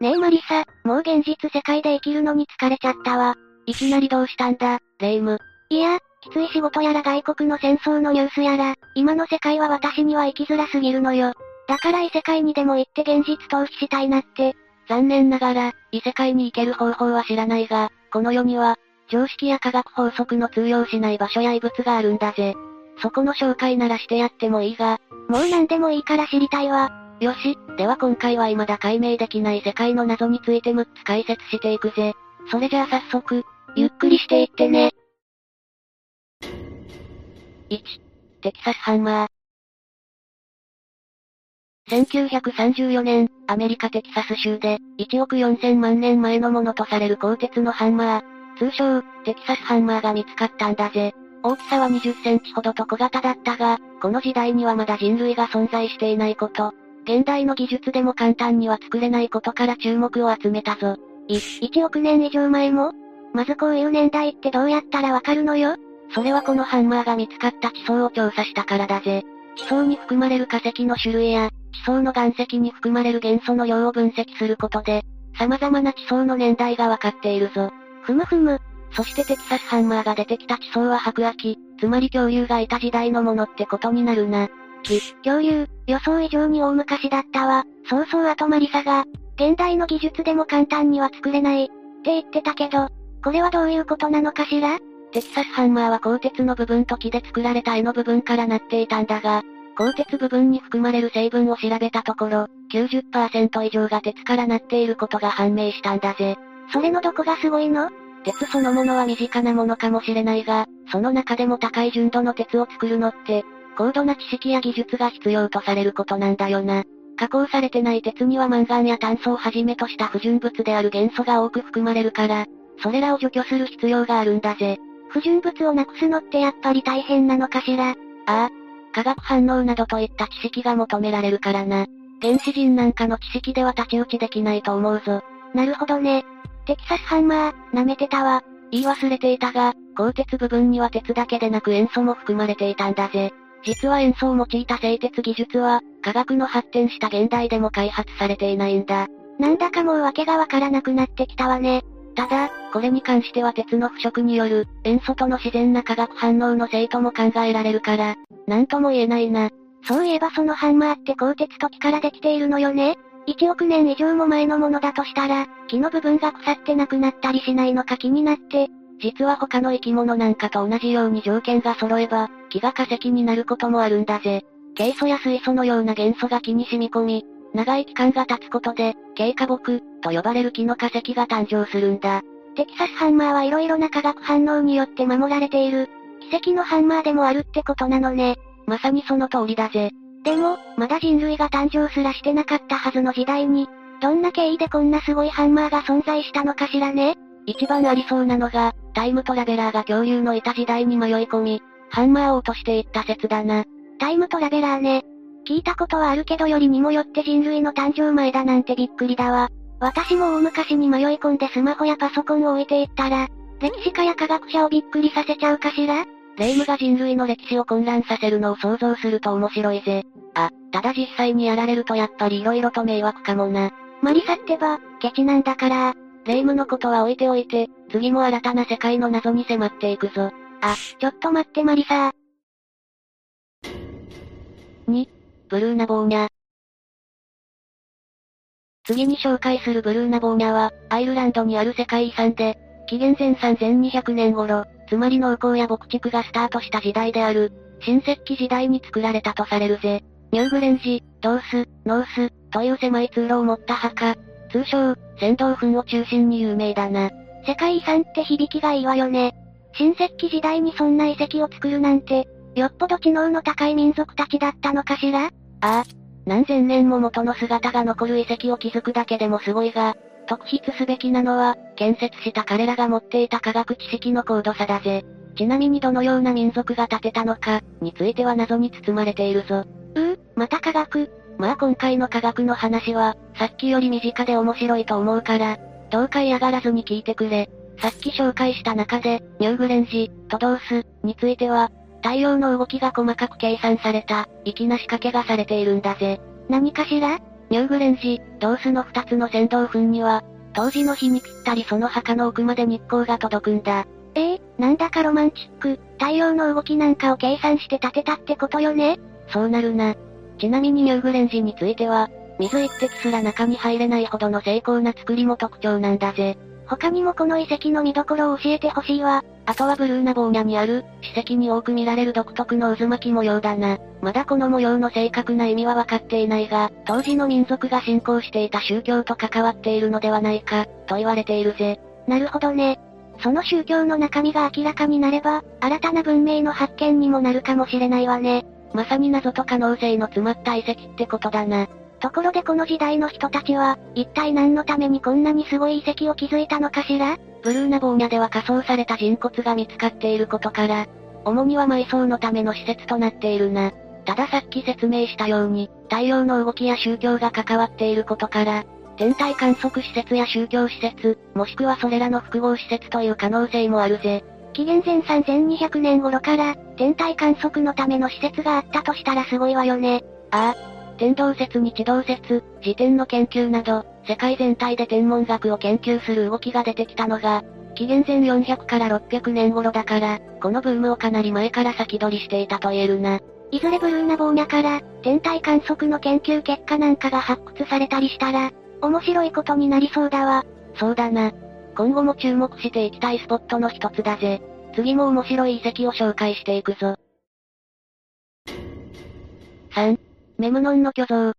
ねえマリサ、もう現実世界で生きるのに疲れちゃったわ。いきなりどうしたんだ、レイム。いや、きつい仕事やら外国の戦争のニュースやら、今の世界は私には生きづらすぎるのよ。だから異世界にでも行って現実逃避したいなって。残念ながら、異世界に行ける方法は知らないが、この世には、常識や科学法則の通用しない場所や異物があるんだぜ。そこの紹介ならしてやってもいいが、もう何でもいいから知りたいわ。よし、では今回は未だ解明できない世界の謎について6つ解説していくぜ。それじゃあ早速、ゆっくりしていってね。1、テキサスハンマー。1934年、アメリカテキサス州で、1億4000万年前のものとされる鋼鉄のハンマー、通称、テキサスハンマーが見つかったんだぜ。大きさは20センチほどと小型だったが、この時代にはまだ人類が存在していないこと、現代の技術でも簡単には作れないことから注目を集めたぞ。い、1億年以上前もまずこういう年代ってどうやったらわかるのよそれはこのハンマーが見つかった地層を調査したからだぜ。地層に含まれる化石の種類や、地層の岩石に含まれる元素の量を分析することで、様々な地層の年代がわかっているぞ。ふむふむ。そしてテキサスハンマーが出てきた地層は白亜紀、つまり恐竜がいた時代のものってことになるな。き、恐竜、予想以上に大昔だったわ。そうそうあとマリサが、現代の技術でも簡単には作れない、って言ってたけど、これはどういうことなのかしらテキサスハンマーは鋼鉄の部分と木で作られた絵の部分からなっていたんだが、鋼鉄部分に含まれる成分を調べたところ、90%以上が鉄からなっていることが判明したんだぜ。それのどこがすごいの鉄そのものは身近なものかもしれないが、その中でも高い純度の鉄を作るのって、高度な知識や技術が必要とされることなんだよな。加工されてない鉄にはマンガンや炭素をはじめとした不純物である元素が多く含まれるから、それらを除去する必要があるんだぜ。不純物をなくすのってやっぱり大変なのかしら？ああ。化学反応などといった知識が求められるからな。原始人なんかの知識では太刀打ちできないと思うぞ。なるほどね。テキサスハンマー、舐めてたわ。言い忘れていたが、鋼鉄部分には鉄だけでなく塩素も含まれていたんだぜ。実は塩素を用いた製鉄技術は、科学の発展した現代でも開発されていないんだ。なんだかもう訳がわからなくなってきたわね。ただ、これに関しては鉄の腐食による、塩素との自然な化学反応のせいとも考えられるから、なんとも言えないな。そういえばそのハンマーって鋼鉄と木からできているのよね。1億年以上も前のものだとしたら、木の部分が腐ってなくなったりしないのか気になって。実は他の生き物なんかと同じように条件が揃えば、木が化石になることもあるんだぜ。ケイ素や水素のような元素が木に染み込み、長い期間が経つことで、軽化木、と呼ばれる木の化石が誕生するんだ。テキサスハンマーは色々な化学反応によって守られている、奇跡のハンマーでもあるってことなのね。まさにその通りだぜ。でも、まだ人類が誕生すらしてなかったはずの時代に、どんな経緯でこんなすごいハンマーが存在したのかしらね一番ありそうなのが、タイムトラベラーが恐竜のいた時代に迷い込み、ハンマーを落としていった説だな。タイムトラベラーね。聞いたことはあるけどよりにもよって人類の誕生前だなんてびっくりだわ。私も大昔に迷い込んでスマホやパソコンを置いていったら、歴史家や科学者をびっくりさせちゃうかしら？レイムが人類の歴史を混乱させるのを想像すると面白いぜ。あ、ただ実際にやられるとやっぱり色々と迷惑かもな。マリサってば、ケチなんだから。レイムのことは置いておいて、次も新たな世界の謎に迫っていくぞ。あ、ちょっと待ってマリサ2、ブルーナボーニャ。次に紹介するブルーナボーニャは、アイルランドにある世界遺産で、紀元前3200年頃、つまり農耕や牧畜がスタートした時代である、新石器時代に作られたとされるぜ。ニューグレンジ、ドース、ノース、という狭い通路を持った墓、通称、仙道墳を中心に有名だな。世界遺産って響きがいいわよね。新石器時代にそんな遺跡を作るなんて、よっぽど知能の高い民族たちだったのかしら？ああ。何千年も元の姿が残る遺跡を築くだけでもすごいが、特筆すべきなのは、建設した彼らが持っていた科学知識の高度さだぜ。ちなみにどのような民族が建てたのか、については謎に包まれているぞ。うー、また科学。まあ今回の科学の話は、さっきより身近で面白いと思うから、どうか嫌がらずに聞いてくれ。さっき紹介した中で、ニューグレンジ、トドース、については、太陽の動きが細かく計算された、粋な仕掛けがされているんだぜ。何かしら？ニューグレンジ、ドースの二つの先導墳には、当時の日にぴったりその墓の奥まで日光が届くんだ。ええー、なんだかロマンチック、太陽の動きなんかを計算して建てたってことよね？そうなるな。ちなみにニューグレンジについては、水一滴すら中に入れないほどの精巧な作りも特徴なんだぜ。他にもこの遺跡の見どころを教えてほしいわ。あとはブルーナボーニャにある、史跡に多く見られる独特の渦巻き模様だな。まだこの模様の正確な意味はわかっていないが、当時の民族が信仰していた宗教と関わっているのではないか、と言われているぜ。なるほどね。その宗教の中身が明らかになれば、新たな文明の発見にもなるかもしれないわね。まさに謎と可能性の詰まった遺跡ってことだな。ところでこの時代の人たちは、一体何のためにこんなにすごい遺跡を築いたのかしら？ブルーナボーニャでは仮装された人骨が見つかっていることから、主には埋葬のための施設となっているな。たださっき説明したように、太陽の動きや宗教が関わっていることから、天体観測施設や宗教施設、もしくはそれらの複合施設という可能性もあるぜ。紀元前3200年頃から、天体観測のための施設があったとしたらすごいわよね。ああ、天動説に地動説、自天の研究など、世界全体で天文学を研究する動きが出てきたのが、紀元前400から600年頃だから、このブームをかなり前から先取りしていたと言えるな。いずれブルーナボーニャから、天体観測の研究結果なんかが発掘されたりしたら、面白いことになりそうだわ。そうだな。今後も注目していきたいスポットの一つだぜ。次も面白い遺跡を紹介していくぞ。3、メムノンの巨像。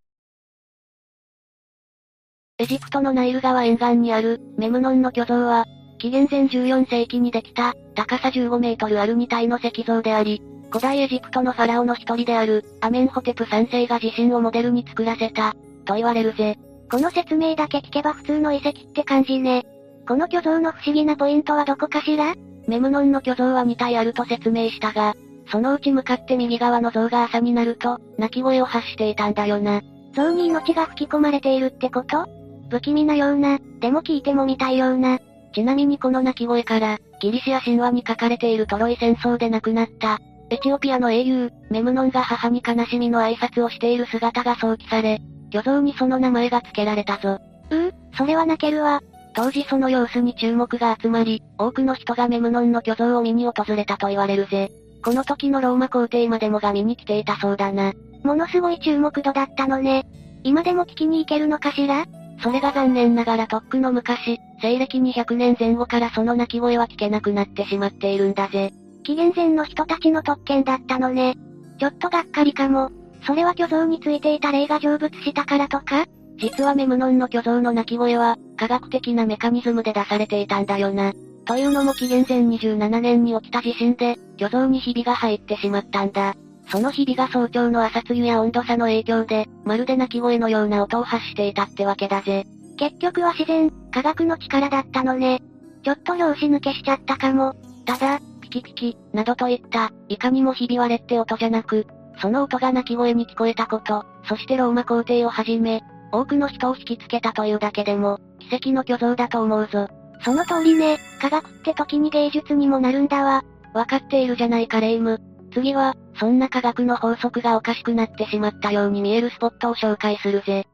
エジプトのナイル川沿岸にある、メムノンの巨像は、紀元前14世紀にできた、高さ15メートルある2体の石像であり、古代エジプトのファラオの一人である、アメンホテプ3世が自身をモデルに作らせた、と言われるぜ。この説明だけ聞けば普通の遺跡って感じね。この巨像の不思議なポイントはどこかしら？メムノンの巨像は2体あると説明したが、そのうち向かって右側の像が朝になると、泣き声を発していたんだよな。像に命が吹き込まれているってこと？不気味なような、でも聞いてもみたいような。ちなみにこの泣き声から、ギリシア神話に書かれているトロイ戦争で亡くなった、エチオピアの英雄、メムノンが母に悲しみの挨拶をしている姿が想起され、巨像にその名前が付けられたぞ。うー、それは泣けるわ。当時その様子に注目が集まり、多くの人がメムノンの巨像を見に訪れたと言われるぜ。この時のローマ皇帝までもが見に来ていたそうだな。ものすごい注目度だったのね。今でも聞きに行けるのかしら？それが残念ながらとっくの昔、西暦200年前後からその鳴き声は聞けなくなってしまっているんだぜ。紀元前の人たちの特権だったのね。ちょっとがっかりかも。それは巨像についていた霊が成仏したからとか？実はメムノンの巨像の鳴き声は、科学的なメカニズムで出されていたんだよな。というのも紀元前27年に起きた地震で、巨像にひびが入ってしまったんだ。そのひびが早朝の朝露や温度差の影響で、まるで鳴き声のような音を発していたってわけだぜ。結局は自然、科学の力だったのね。ちょっと拍子抜けしちゃったかも。ただ、ピキピキ、などといった、いかにもひび割れって音じゃなく、その音が鳴き声に聞こえたこと、そしてローマ皇帝をはじめ、多くの人を引きつけたというだけでも、奇跡の巨像だと思うぞ。その通りね、科学って時に芸術にもなるんだわ。わかっているじゃないかレイム。次は、そんな科学の法則がおかしくなってしまったように見えるスポットを紹介するぜ。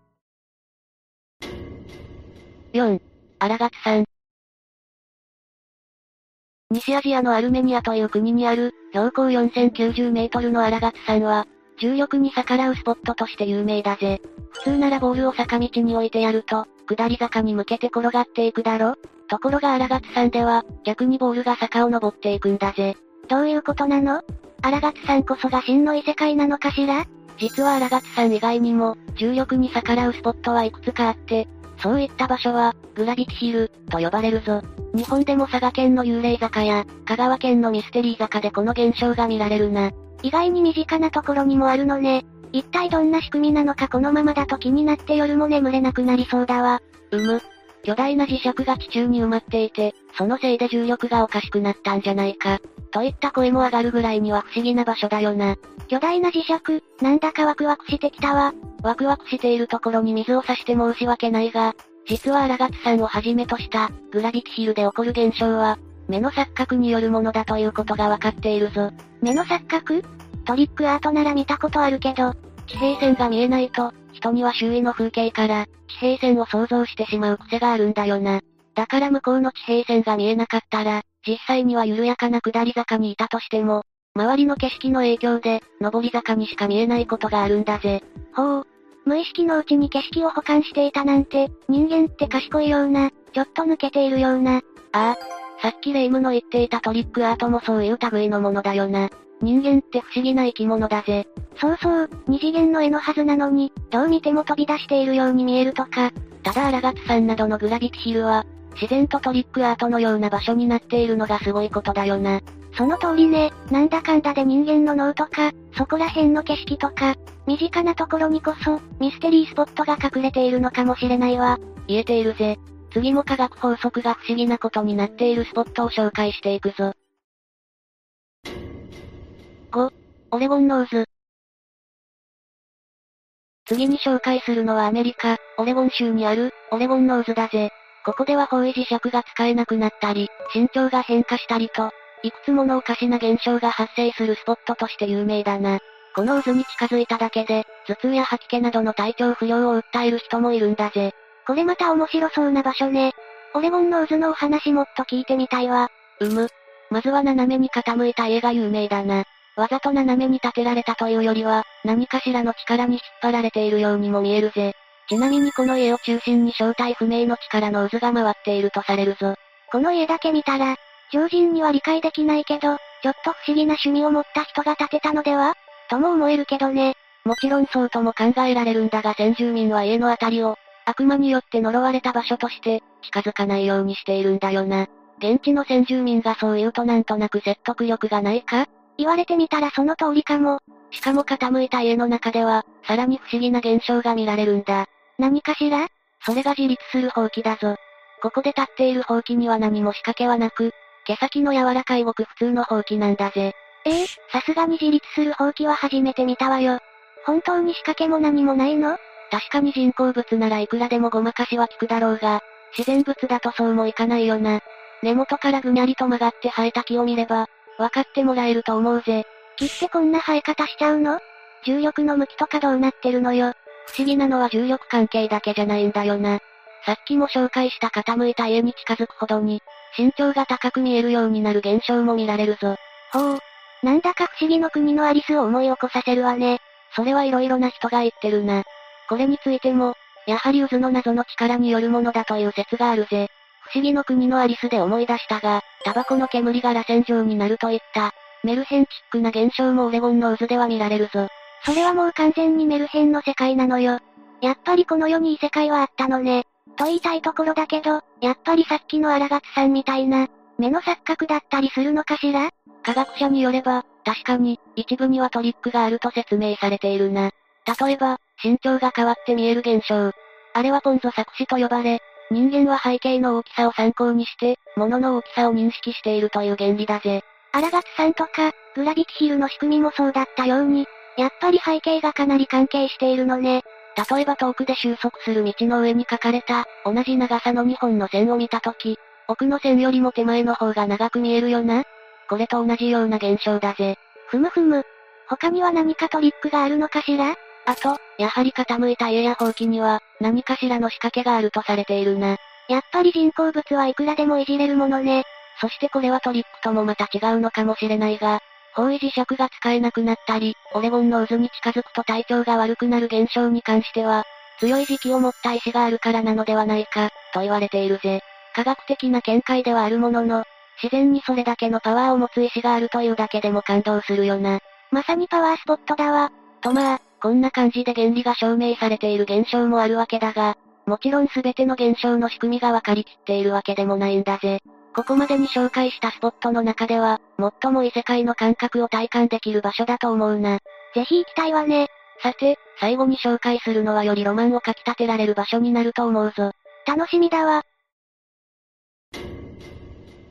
4、アラガツ山。西アジアのアルメニアという国にある、標高4090メートルのアラガツ山は、重力に逆らうスポットとして有名だぜ。普通ならボールを坂道に置いてやると、下り坂に向けて転がっていくだろところが荒勝山では、逆にボールが坂を登っていくんだぜ。どういうことなの？荒勝山こそが真の異世界なのかしら？実は荒勝山以外にも、重力に逆らうスポットはいくつかあって、そういった場所は、グラビティヒル、と呼ばれるぞ。日本でも佐賀県の幽霊坂や、香川県のミステリー坂でこの現象が見られるな。意外に身近なところにもあるのね。一体どんな仕組みなのかこのままだと気になって夜も眠れなくなりそうだわ。うむ。巨大な磁石が地中に埋まっていて、そのせいで重力がおかしくなったんじゃないか。といった声も上がるぐらいには不思議な場所だよな。巨大な磁石、なんだかワクワクしてきたわ。ワクワクしているところに水を差して申し訳ないが、実はアラガツさんをはじめとした、グラビティヒルで起こる現象は、目の錯覚によるものだということがわかっているぞ。目の錯覚？トリックアートなら見たことあるけど、地平線が見えないと、人には周囲の風景から、地平線を想像してしまう癖があるんだよな。だから向こうの地平線が見えなかったら、実際には緩やかな下り坂にいたとしても、周りの景色の影響で、上り坂にしか見えないことがあるんだぜ。ほう。無意識のうちに景色を保管していたなんて、人間って賢いような、ちょっと抜けているような。ああ。さっきレイムの言っていたトリックアートもそういう類のものだよな。人間って不思議な生き物だぜ。そうそう、二次元の絵のはずなのに、どう見ても飛び出しているように見えるとか。ただアラガツさんなどのグラビティヒルは、自然とトリックアートのような場所になっているのがすごいことだよな。その通りね、なんだかんだで人間の脳とか、そこら辺の景色とか、身近なところにこそ、ミステリースポットが隠れているのかもしれないわ。言えているぜ。次も科学法則が不思議なことになっているスポットを紹介していくぞ。5、オレゴンノーズ。次に紹介するのはアメリカ、オレゴン州にある、オレゴンノーズだぜ。ここでは方位磁石が使えなくなったり、身長が変化したりと、いくつものおかしな現象が発生するスポットとして有名だな。この渦に近づいただけで、頭痛や吐き気などの体調不良を訴える人もいるんだぜ。これまた面白そうな場所ね。オレゴンの渦のお話もっと聞いてみたいわ。うむ。まずは斜めに傾いた家が有名だな。わざと斜めに建てられたというよりは、何かしらの力に引っ張られているようにも見えるぜ。ちなみにこの家を中心に正体不明の力の渦が回っているとされるぞ。この家だけ見たら、常人には理解できないけど、ちょっと不思議な趣味を持った人が建てたのでは？とも思えるけどね。もちろんそうとも考えられるんだが先住民は家のあたりを、悪魔によって呪われた場所として、近づかないようにしているんだよな。現地の先住民がそう言うとなんとなく説得力がないか？言われてみたらその通りかも。しかも傾いた家の中では、さらに不思議な現象が見られるんだ。何かしら？それが自立するほうきだぞ。ここで立っているほうきには何も仕掛けはなく、毛先の柔らかいごく普通のほうきなんだぜ。え？えー、さすがに自立するほうきは初めて見たわよ。本当に仕掛けも何もないの？確かに人工物ならいくらでもごまかしは効くだろうが、自然物だとそうもいかないよな。根元からぐにゃりと曲がって生えた木を見れば、わかってもらえると思うぜ。木ってこんな生え方しちゃうの？重力の向きとかどうなってるのよ。不思議なのは重力関係だけじゃないんだよな。さっきも紹介した傾いた家に近づくほどに、身長が高く見えるようになる現象も見られるぞ。ほう。なんだか不思議の国のアリスを思い起こさせるわね。それはいろいろな人が言ってるな。これについても、やはり渦の謎の力によるものだという説があるぜ。不思議の国のアリスで思い出したが、タバコの煙が螺旋状になるといった、メルヘンチックな現象もオレゴンの渦では見られるぞ。それはもう完全にメルヘンの世界なのよ。やっぱりこの世に異世界はあったのね。と言いたいところだけど、やっぱりさっきのアラガツさんみたいな、目の錯覚だったりするのかしら？科学者によれば、確かに、一部にはトリックがあると説明されているな。例えば、身長が変わって見える現象。あれはポンゾ錯視と呼ばれ、人間は背景の大きさを参考にして、物の大きさを認識しているという原理だぜ。アラガツさんとか、グラビティヒルの仕組みもそうだったように、やっぱり背景がかなり関係しているのね。例えば遠くで収束する道の上に書かれた、同じ長さの2本の線を見たとき、奥の線よりも手前の方が長く見えるよな。これと同じような現象だぜ。ふむふむ。他には何かトリックがあるのかしら？あと、やはり傾いた家やほうきには、何かしらの仕掛けがあるとされているな。やっぱり人工物はいくらでもいじれるものね。そしてこれはトリックともまた違うのかもしれないが、方位磁石が使えなくなったり、オレゴンの渦に近づくと体調が悪くなる現象に関しては、強い時期を持った石があるからなのではないか、と言われているぜ。科学的な見解ではあるものの、自然にそれだけのパワーを持つ石があるというだけでも感動するよな。まさにパワースポットだわ。とまあ、こんな感じで原理が証明されている現象もあるわけだが、もちろん全ての現象の仕組みが分かりきっているわけでもないんだぜ。ここまでに紹介したスポットの中では、最も異世界の感覚を体感できる場所だと思うな。ぜひ行きたいわね。さて、最後に紹介するのはよりロマンをかき立てられる場所になると思うぞ。楽しみだわ。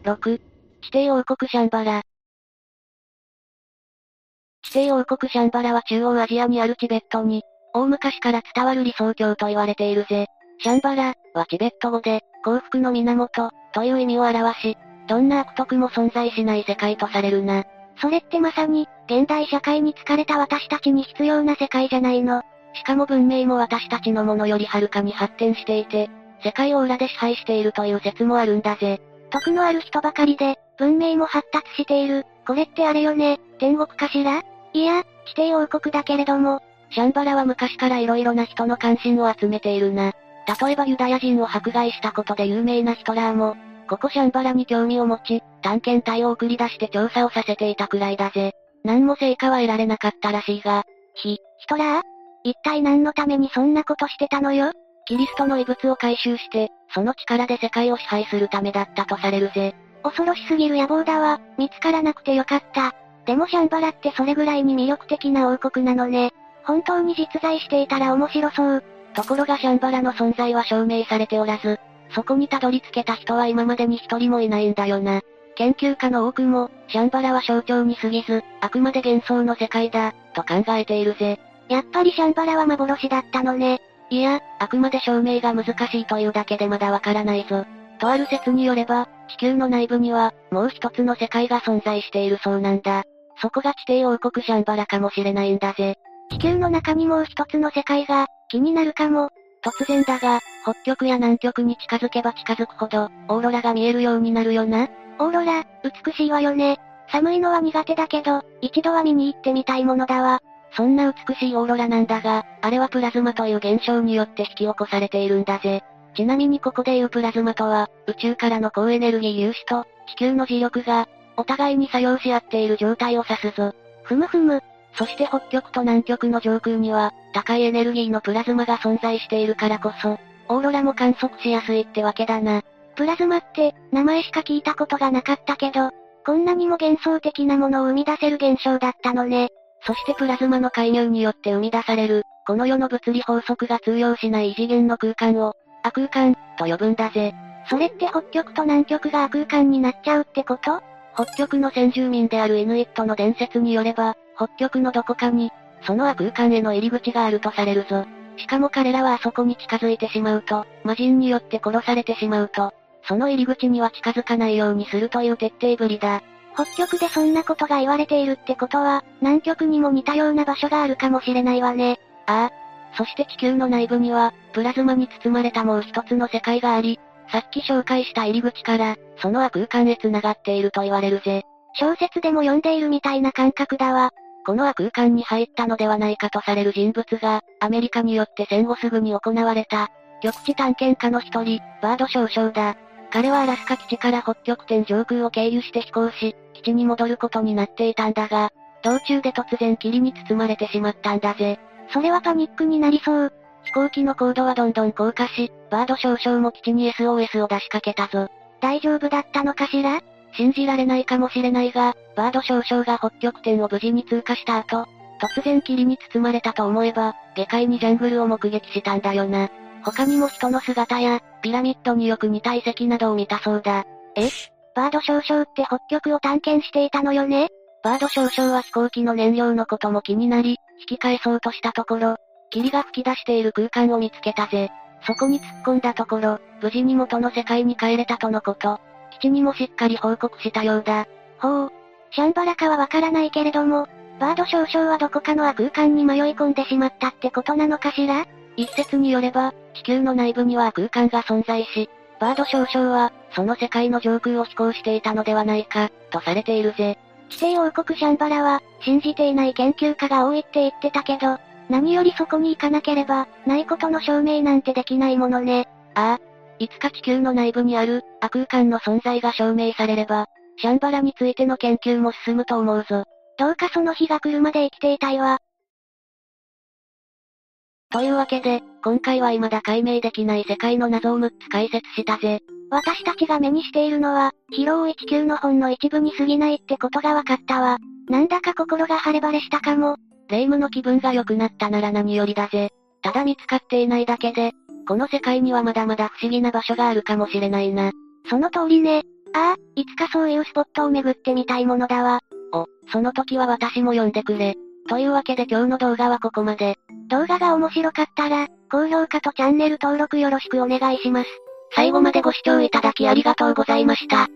6、地底王国シャンバラ。地底王国シャンバラは中央アジアにあるチベットに、大昔から伝わる理想郷と言われているぜ。シャンバラはチベット語で、幸福の源という意味を表し、どんな悪徳も存在しない世界とされるな。それってまさに、現代社会に疲れた私たちに必要な世界じゃないの。しかも文明も私たちのものよりはるかに発展していて、世界を裏で支配しているという説もあるんだぜ。徳のある人ばかりで、文明も発達している。これってあれよね、天国かしら？いや、地底王国だけれども。シャンバラは昔から色々な人の関心を集めているな。例えばユダヤ人を迫害したことで有名なヒトラーも、ここシャンバラに興味を持ち、探検隊を送り出して調査をさせていたくらいだぜ。何も成果は得られなかったらしいが、ひ、ヒトラー？一体何のためにそんなことしてたのよ？キリストの遺物を回収して、その力で世界を支配するためだったとされるぜ。恐ろしすぎる野望だわ、見つからなくてよかった。でもシャンバラってそれぐらいに魅力的な王国なのね。本当に実在していたら面白そう。ところがシャンバラの存在は証明されておらず、そこにたどり着けた人は今までに一人もいないんだよな。研究家の多くも、シャンバラは象徴に過ぎず、あくまで幻想の世界だ、と考えているぜ。やっぱりシャンバラは幻だったのね。いや、あくまで証明が難しいというだけでまだわからないぞ。とある説によれば、地球の内部には、もう一つの世界が存在しているそうなんだ。そこが地底王国シャンバラかもしれないんだぜ。地球の中にもう一つの世界が、気になるかも。突然だが、北極や南極に近づけば近づくほど、オーロラが見えるようになるよな。オーロラ、美しいわよね。寒いのは苦手だけど、一度は見に行ってみたいものだわ。そんな美しいオーロラなんだが、あれはプラズマという現象によって引き起こされているんだぜ。ちなみにここでいうプラズマとは、宇宙からの高エネルギー粒子と、地球の磁力が、お互いに作用し合っている状態を指すぞ。ふむふむ。そして北極と南極の上空には、高いエネルギーのプラズマが存在しているからこそ、オーロラも観測しやすいってわけだな。プラズマって、名前しか聞いたことがなかったけど、こんなにも幻想的なものを生み出せる現象だったのね。そしてプラズマの介入によって生み出される、この世の物理法則が通用しない異次元の空間を、亜空間、と呼ぶんだぜ。それって北極と南極が亜空間になっちゃうってこと？北極の先住民であるイヌイットの伝説によれば、北極のどこかに、その亜空間への入り口があるとされるぞ。しかも彼らはあそこに近づいてしまうと、魔人によって殺されてしまうと、その入り口には近づかないようにするという徹底ぶりだ。北極でそんなことが言われているってことは、南極にも似たような場所があるかもしれないわね。ああ。そして地球の内部には、プラズマに包まれたもう一つの世界があり、さっき紹介した入り口から、その亜空間へ繋がっていると言われるぜ。小説でも読んでいるみたいな感覚だわ。この亜空間に入ったのではないかとされる人物が、アメリカによって戦後すぐに行われた、極地探検家の一人、バード少将だ。彼はアラスカ基地から北極点上空を経由して飛行し、基地に戻ることになっていたんだが、道中で突然霧に包まれてしまったんだぜ。それはパニックになりそう。飛行機の高度はどんどん降下し、バード少将も基地に SOS を出しかけたぞ。大丈夫だったのかしら？信じられないかもしれないが、バード少将が北極点を無事に通過した後、突然霧に包まれたと思えば、下界にジャングルを目撃したんだよな。他にも人の姿や、ピラミッドによく似た遺跡などを見たそうだ。え？バード少将って北極を探検していたのよね？バード少将は飛行機の燃料のことも気になり、引き返そうとしたところ、霧が吹き出している空間を見つけたぜ。そこに突っ込んだところ、無事に元の世界に帰れたとのこと。基地にもしっかり報告したようだ。ほう。シャンバラかはわからないけれども、バード少将はどこかの空間に迷い込んでしまったってことなのかしら？一説によれば、地球の内部には空間が存在し、バード少将は、その世界の上空を飛行していたのではないか、とされているぜ。地底王国シャンバラは、信じていない研究家が多いって言ってたけど、何よりそこに行かなければ、ないことの証明なんてできないものね。ああ。いつか地球の内部にある、亜空間の存在が証明されれば、シャンバラについての研究も進むと思うぞ。どうかその日が来るまで生きていたいわ。というわけで、今回は未だ解明できない世界の謎を6つ解説したぜ。私たちが目にしているのは、広い地球の本の一部に過ぎないってことが分かったわ。なんだか心が晴れ晴れしたかも。霊夢の気分が良くなったなら何よりだぜ。ただ見つかっていないだけで、この世界にはまだまだ不思議な場所があるかもしれないな。その通りね。ああ、いつかそういうスポットを巡ってみたいものだわ。お、その時は私も呼んでくれ。というわけで今日の動画はここまで。動画が面白かったら、高評価とチャンネル登録よろしくお願いします。最後までご視聴いただきありがとうございました。